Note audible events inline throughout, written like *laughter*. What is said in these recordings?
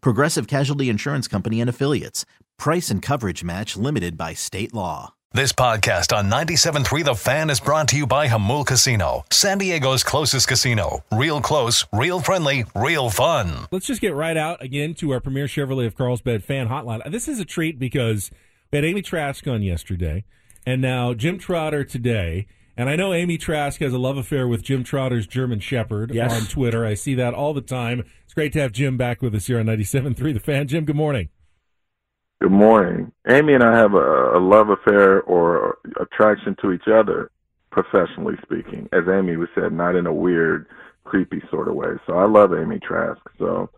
Progressive Casualty Insurance Company and Affiliates. Price and coverage match limited by state law. This podcast on 97.3 The Fan is brought to you by Jamul Casino, San Diego's closest casino. Real close, real friendly, real fun. Let's just get right out again to our Premier Chevrolet of Carlsbad fan hotline. This is a treat because we had Amy Trask on yesterday, and now Jim Trotter today. And I know Amy Trask has a love affair with Jim Trotter's German Shepherd Yes. on Twitter. I see that all the time. It's great to have Jim back with us here on 97.3 The Fan. Jim, good morning. Good morning. Amy and I have a, a love affair or attraction to each other, professionally speaking. As Amy was said, not in a weird, creepy sort of way. So I love Amy Trask. So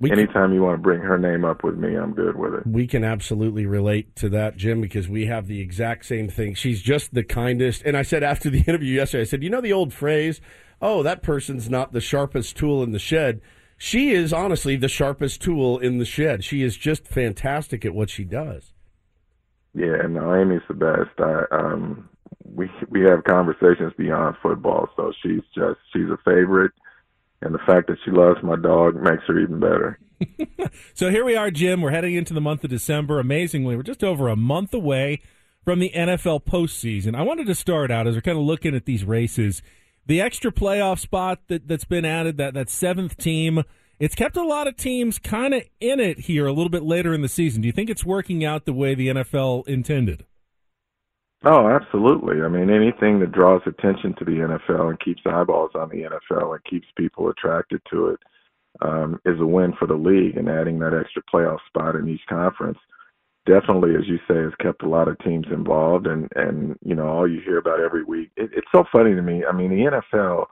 We can, anytime you want to bring her name up with me, I'm good with it. we can absolutely relate to that, Jim, because we have the exact same thing. She's just the kindest. And I said after the *laughs* interview yesterday, I said, you know the old phrase, oh, that person's not the sharpest tool in the shed. She is honestly the sharpest tool in the shed. She is just fantastic at what she does. Yeah, and no, Amy's the best. I um we we have conversations beyond football, so she's just she's a favorite and the fact that she loves my dog makes her even better. *laughs* So here we are, Jim. We're heading into the month of December. Amazingly, we're just over a month away from the NFL postseason. I wanted to start out as we're kind of looking at these races. The extra playoff spot that, that's been added, that, that seventh team, it's kept a lot of teams kind of in it here a little bit later in the season. Do you think it's working out the way the NFL intended? Oh, absolutely. I mean, anything that draws attention to the NFL and keeps eyeballs on the NFL and keeps people attracted to it um, is a win for the league. And adding that extra playoff spot in each conference definitely, as you say, has kept a lot of teams involved. And and you know, all you hear about every week. It, it's so funny to me. I mean, the NFL.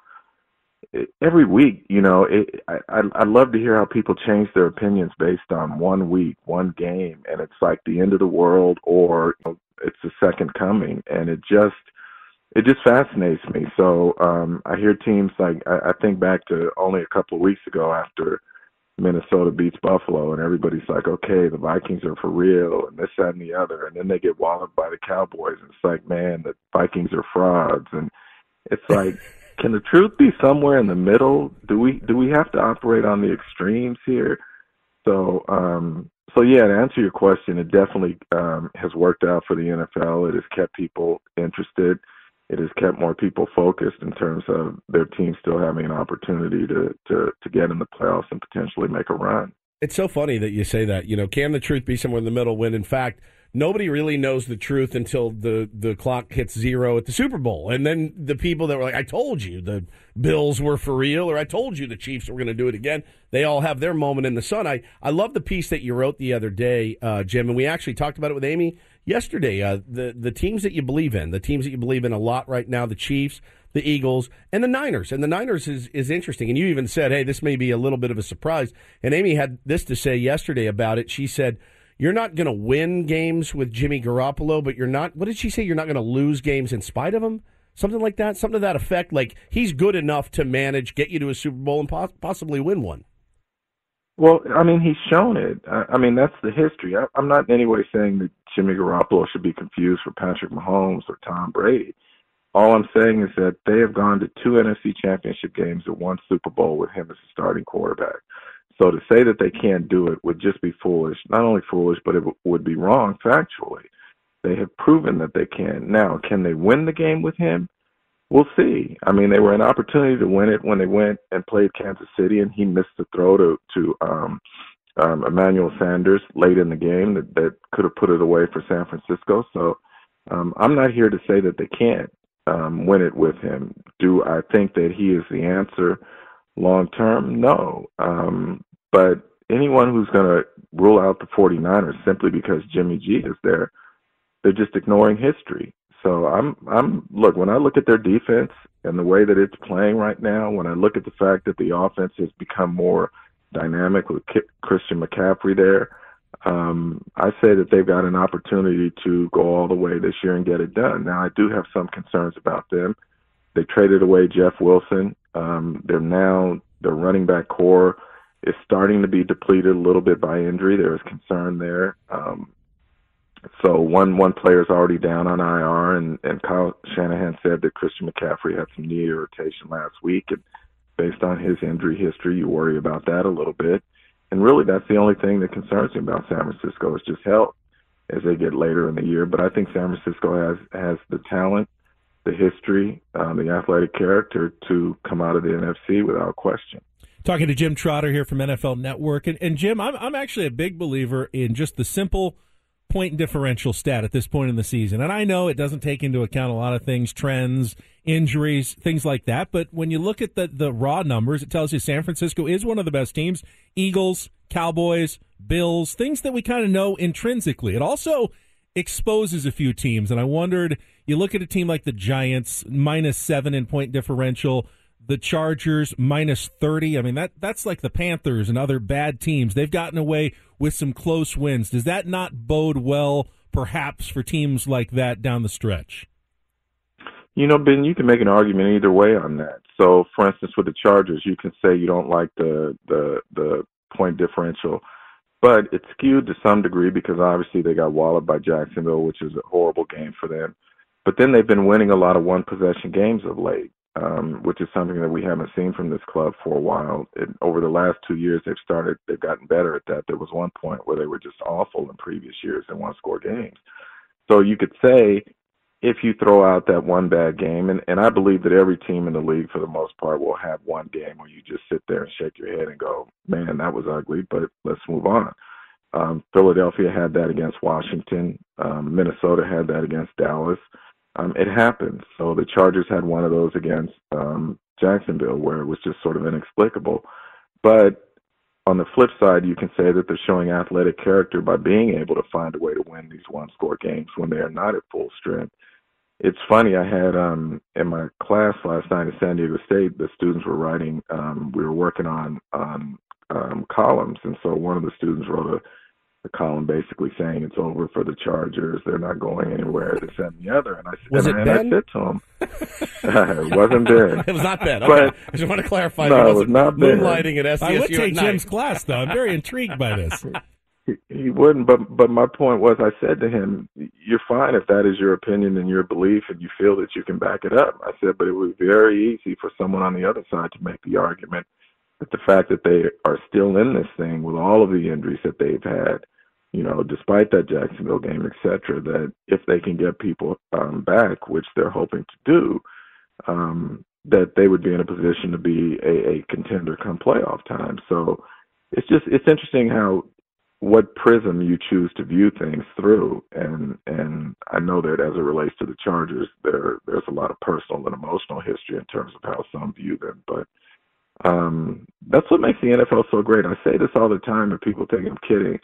Every week, you know, it, I, I I love to hear how people change their opinions based on one week, one game, and it's like the end of the world, or you know, it's the second coming, and it just it just fascinates me. So um, I hear teams like I, I think back to only a couple of weeks ago after Minnesota beats Buffalo, and everybody's like, okay, the Vikings are for real, and this, that, and the other, and then they get walloped by the Cowboys, and it's like, man, the Vikings are frauds, and it's like. *laughs* Can the truth be somewhere in the middle? Do we do we have to operate on the extremes here? So, um, so yeah, to answer your question, it definitely um, has worked out for the NFL. It has kept people interested. It has kept more people focused in terms of their team still having an opportunity to to to get in the playoffs and potentially make a run. It's so funny that you say that. You know, can the truth be somewhere in the middle when, in fact, nobody really knows the truth until the, the clock hits zero at the Super Bowl. And then the people that were like, I told you the Bills were for real, or I told you the Chiefs were going to do it again, they all have their moment in the sun. I, I love the piece that you wrote the other day, uh, Jim, and we actually talked about it with Amy yesterday. Uh, the, the teams that you believe in, the teams that you believe in a lot right now, the Chiefs, the Eagles, and the Niners. And the Niners is, is interesting. And you even said, hey, this may be a little bit of a surprise. And Amy had this to say yesterday about it. She said, you're not going to win games with Jimmy Garoppolo, but you're not, what did she say? You're not going to lose games in spite of him? Something like that? Something to that effect. Like he's good enough to manage, get you to a Super Bowl, and pos- possibly win one. Well, I mean, he's shown it. I, I mean, that's the history. I, I'm not in any way saying that Jimmy Garoppolo should be confused for Patrick Mahomes or Tom Brady. All I'm saying is that they have gone to two NFC championship games and one Super Bowl with him as a starting quarterback. So to say that they can't do it would just be foolish. Not only foolish, but it would be wrong factually. They have proven that they can. Now, can they win the game with him? We'll see. I mean, they were an opportunity to win it when they went and played Kansas City, and he missed the throw to to um, um, Emmanuel Sanders late in the game that, that could have put it away for San Francisco. So um, I'm not here to say that they can't um, win it with him. Do I think that he is the answer long term? No. Um, but anyone who's going to rule out the 49ers simply because Jimmy G is there, they're just ignoring history. So I'm I'm look when I look at their defense and the way that it's playing right now, when I look at the fact that the offense has become more dynamic with Christian McCaffrey there, um, I say that they've got an opportunity to go all the way this year and get it done. Now I do have some concerns about them. They traded away Jeff Wilson. Um, they're now their running back corps is starting to be depleted a little bit by injury. There is concern there. Um, so one one player is already down on IR, and and Kyle Shanahan said that Christian McCaffrey had some knee irritation last week, and based on his injury history, you worry about that a little bit. And really, that's the only thing that concerns me about San Francisco is just health as they get later in the year. But I think San Francisco has has the talent, the history, um, the athletic character to come out of the NFC without question. Talking to Jim Trotter here from NFL Network, and, and Jim, I'm I'm actually a big believer in just the simple point differential stat at this point in the season. And I know it doesn't take into account a lot of things, trends, injuries, things like that. But when you look at the, the raw numbers, it tells you San Francisco is one of the best teams. Eagles, Cowboys, Bills, things that we kind of know intrinsically. It also exposes a few teams. And I wondered, you look at a team like the Giants, minus seven in point differential the Chargers minus 30. I mean, that that's like the Panthers and other bad teams. They've gotten away with some close wins. Does that not bode well, perhaps, for teams like that down the stretch? You know, Ben, you can make an argument either way on that. So, for instance, with the Chargers, you can say you don't like the the the point differential, but it's skewed to some degree because obviously they got walloped by Jacksonville, which is a horrible game for them. But then they've been winning a lot of one possession games of late um, which is something that we haven't seen from this club for a while. It, over the last two years, they've started, they've gotten better at that. There was one point where they were just awful in previous years and one score games. So you could say, if you throw out that one bad game, and, and I believe that every team in the league, for the most part, will have one game where you just sit there and shake your head and go, man, that was ugly, but let's move on. Um, Philadelphia had that against Washington. Um, Minnesota had that against Dallas um, it happens. So the Chargers had one of those against um, Jacksonville where it was just sort of inexplicable. But on the flip side, you can say that they're showing athletic character by being able to find a way to win these one score games when they are not at full strength. It's funny, I had um in my class last night at San Diego State, the students were writing um we were working on on um columns and so one of the students wrote a the column basically saying it's over for the Chargers. They're not going anywhere. This and the other. And I said, was and, it and I said to him, *laughs* it wasn't Ben. *laughs* it was not Ben. Okay. But, I just want to clarify. No, it was not Ben. Moonlighting at SDSU I would take at Jim's class though. I'm very intrigued by this. *laughs* He, he wouldn't, but but my point was, I said to him, "You're fine if that is your opinion and your belief, and you feel that you can back it up." I said, but it was very easy for someone on the other side to make the argument that the fact that they are still in this thing with all of the injuries that they've had you know, despite that Jacksonville game, et cetera, that if they can get people um, back, which they're hoping to do, um, that they would be in a position to be a, a contender come playoff time. So it's just it's interesting how what prism you choose to view things through, and and I know that as it relates to the Chargers, there there's a lot of personal and emotional history in terms of how some view them, but um, that's what makes the NFL so great. I say this all the time, and people think I'm kidding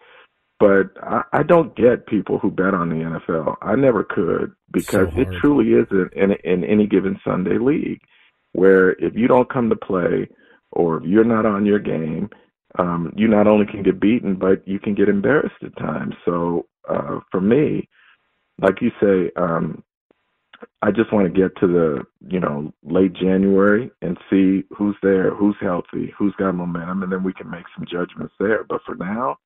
but I, I don't get people who bet on the NFL. I never could because so it truly is in, in, in any given Sunday league where if you don't come to play or if you're not on your game, um, you not only can get beaten, but you can get embarrassed at times. So uh, for me, like you say, um, I just want to get to the you know late January and see who's there, who's healthy, who's got momentum, and then we can make some judgments there. But for now,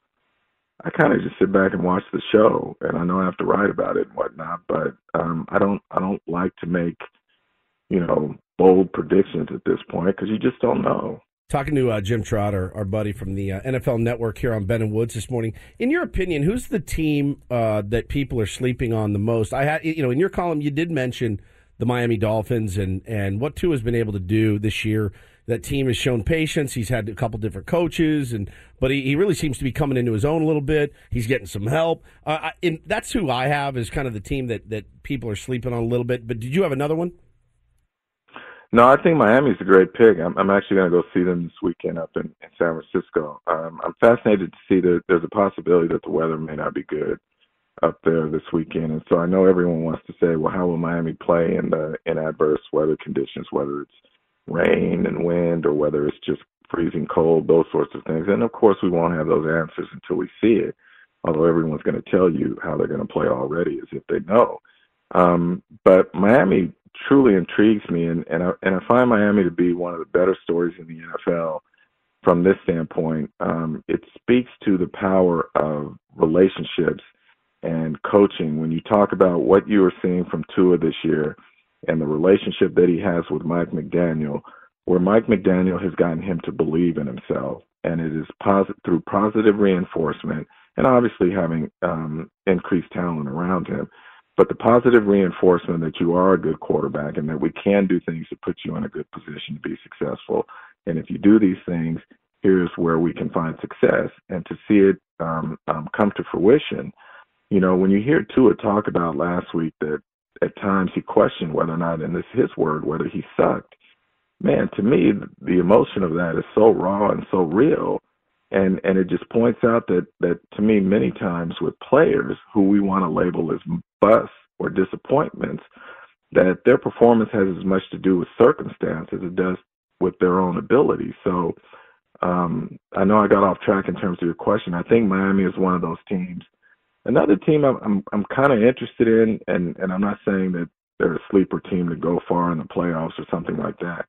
I kind of just sit back and watch the show, and I know I have to write about it and whatnot, but um, I don't I don't like to make you know bold predictions at this point because you just don't know. Talking to uh, Jim Trotter, our buddy from the uh, NFL Network here on Ben and Woods this morning. In your opinion, who's the team uh, that people are sleeping on the most? I had, you know, in your column, you did mention the Miami Dolphins and and what Tua has been able to do this year that team has shown patience. He's had a couple different coaches, and but he, he really seems to be coming into his own a little bit. He's getting some help. Uh, I, and that's who I have is kind of the team that that people are sleeping on a little bit. But did you have another one? No, I think Miami's a great pick. I'm, I'm actually going to go see them this weekend up in, in San Francisco. Um, I'm fascinated to see that there's a possibility that the weather may not be good up there this weekend, and so I know everyone wants to say, well, how will Miami play in the in adverse weather conditions, whether it's rain and wind or whether it's just freezing cold, those sorts of things. And of course, we won't have those answers until we see it. Although everyone's going to tell you how they're going to play already, as if they know. Um, but Miami truly intrigues me, and and I, and I find Miami to be one of the better stories in the NFL from this standpoint. Um, it speaks to the power of relationships and coaching. When you talk about what you are seeing from Tua this year and the relationship that he has with Mike McDaniel, where Mike McDaniel has gotten him to believe in himself, and it is posit- through positive reinforcement and obviously having um, increased talent around him. But the positive reinforcement that you are a good quarterback and that we can do things to put you in a good position to be successful. And if you do these things, here's where we can find success. And to see it um, um, come to fruition, you know, when you hear Tua talk about last week that at times he questioned whether or not, and this is his word, whether he sucked. Man, to me, the emotion of that is so raw and so real, and and it just points out that that to me, many times with players who we want to label as busts or disappointments, that their performance has as much to do with circumstance as it does with their own ability. So. Um, I know I got off track in terms of your question. I think Miami is one of those teams Another team I'm I'm, I'm kind of interested in, and and I'm not saying that they're a sleeper team to go far in the playoffs or something like that.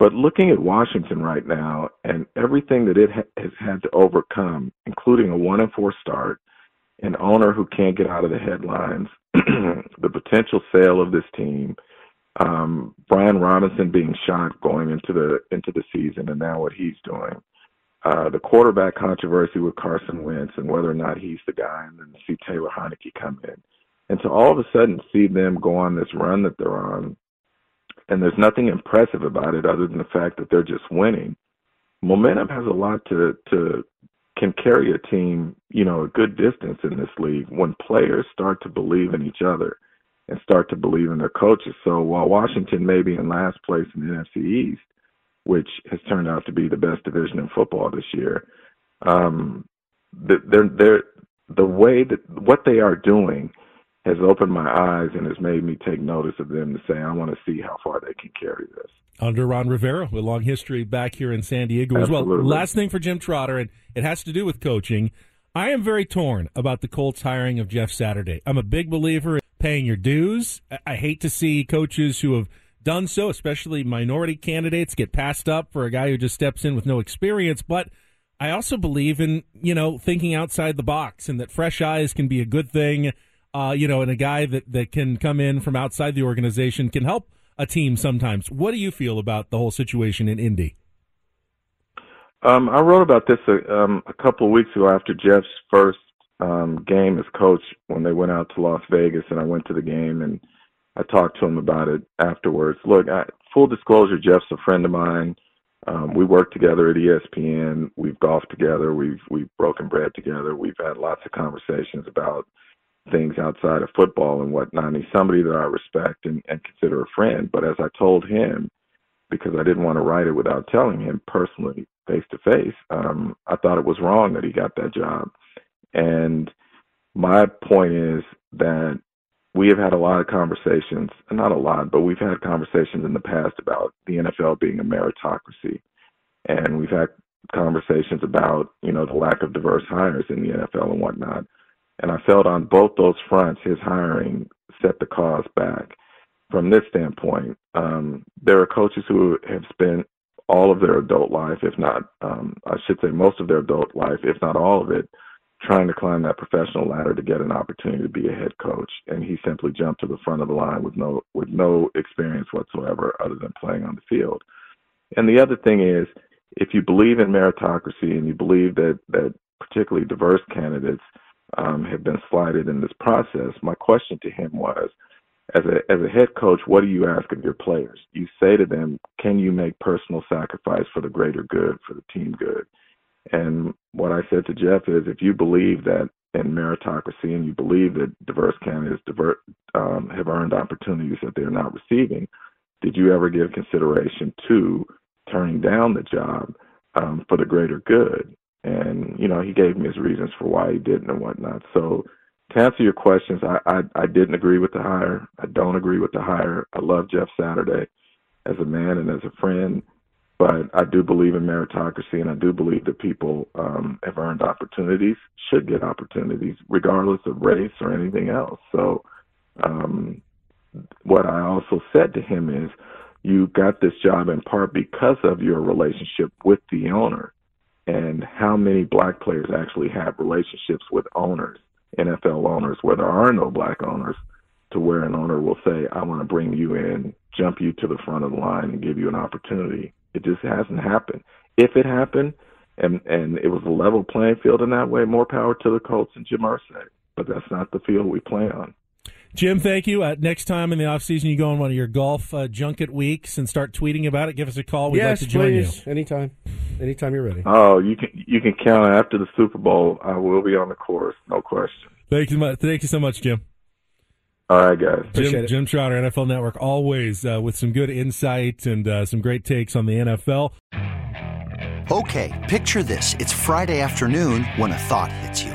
But looking at Washington right now and everything that it ha- has had to overcome, including a one and four start, an owner who can't get out of the headlines, *clears throat* the potential sale of this team, um, Brian Robinson being shot going into the into the season, and now what he's doing uh, the quarterback controversy with Carson Wentz and whether or not he's the guy, and then see Taylor Heinicke come in. And to all of a sudden see them go on this run that they're on, and there's nothing impressive about it other than the fact that they're just winning. Momentum has a lot to to can carry a team, you know, a good distance in this league when players start to believe in each other and start to believe in their coaches. So while Washington may be in last place in the NFC East, which has turned out to be the best division in football this year. Um, they're, they're, the way that what they are doing has opened my eyes and has made me take notice of them to say, I want to see how far they can carry this. Under Ron Rivera, with a long history back here in San Diego Absolutely. as well. Last thing for Jim Trotter, and it has to do with coaching. I am very torn about the Colts hiring of Jeff Saturday. I'm a big believer in paying your dues. I hate to see coaches who have done so, especially minority candidates get passed up for a guy who just steps in with no experience. But I also believe in, you know, thinking outside the box and that fresh eyes can be a good thing. Uh, you know, and a guy that, that can come in from outside the organization can help a team sometimes. What do you feel about the whole situation in Indy? Um, I wrote about this a, um, a couple of weeks ago after Jeff's first um, game as coach when they went out to Las Vegas, and I went to the game and I talked to him about it afterwards. Look, I, full disclosure, Jeff's a friend of mine. Um, we work together at ESPN. We've golfed together. We've we've broken bread together. We've had lots of conversations about things outside of football and whatnot. He's somebody that I respect and, and consider a friend. But as I told him, because I didn't want to write it without telling him personally, face to face, um, I thought it was wrong that he got that job. And my point is that we have had a lot of conversations, not a lot, but we've had conversations in the past about the NFL being a meritocracy. And we've had conversations about, you know, the lack of diverse hires in the NFL and whatnot. And I felt on both those fronts, his hiring set the cause back. From this standpoint, um, there are coaches who have spent all of their adult life, if not, um, I should say most of their adult life, if not all of it, trying to climb that professional ladder to get an opportunity to be a head coach and he simply jumped to the front of the line with no with no experience whatsoever other than playing on the field. And the other thing is if you believe in meritocracy and you believe that that particularly diverse candidates um, have been slighted in this process, my question to him was, as a as a head coach, what do you ask of your players? You say to them, "Can you make personal sacrifice for the greater good, for the team good?" And what I said to Jeff is, if you believe that in meritocracy and you believe that diverse candidates um, have earned opportunities that they're not receiving, did you ever give consideration to turning down the job um, for the greater good? And you know, he gave me his reasons for why he didn't and whatnot. So to answer your questions, I, I, I didn't agree with the hire. I don't agree with the hire. I love Jeff Saturday as a man and as a friend, but I do believe in meritocracy, and I do believe that people um, have earned opportunities, should get opportunities, regardless of race or anything else. So, um, what I also said to him is, you got this job in part because of your relationship with the owner, and how many black players actually have relationships with owners NFL owners where there are no black owners to where an owner will say, I want to bring you in, jump you to the front of the line and give you an opportunity. It just hasn't happened. If it happened and and it was a level playing field in that way, more power to the Colts and Jim Irsay. But that's not the field we play on. Jim, thank you. Uh, next time in the off season, you go on one of your golf uh, junket weeks and start tweeting about it. Give us a call. We'd yes, like to join please. you Anytime. Anytime you're ready. Oh, you can you can count after the Super Bowl. I will be on the course, no question. Thank you, much. thank you so much, Jim. All right, guys. Jim, Jim Trotter, NFL Network, always uh, with some good insight and uh, some great takes on the NFL. Okay, picture this: it's Friday afternoon when a thought hits you.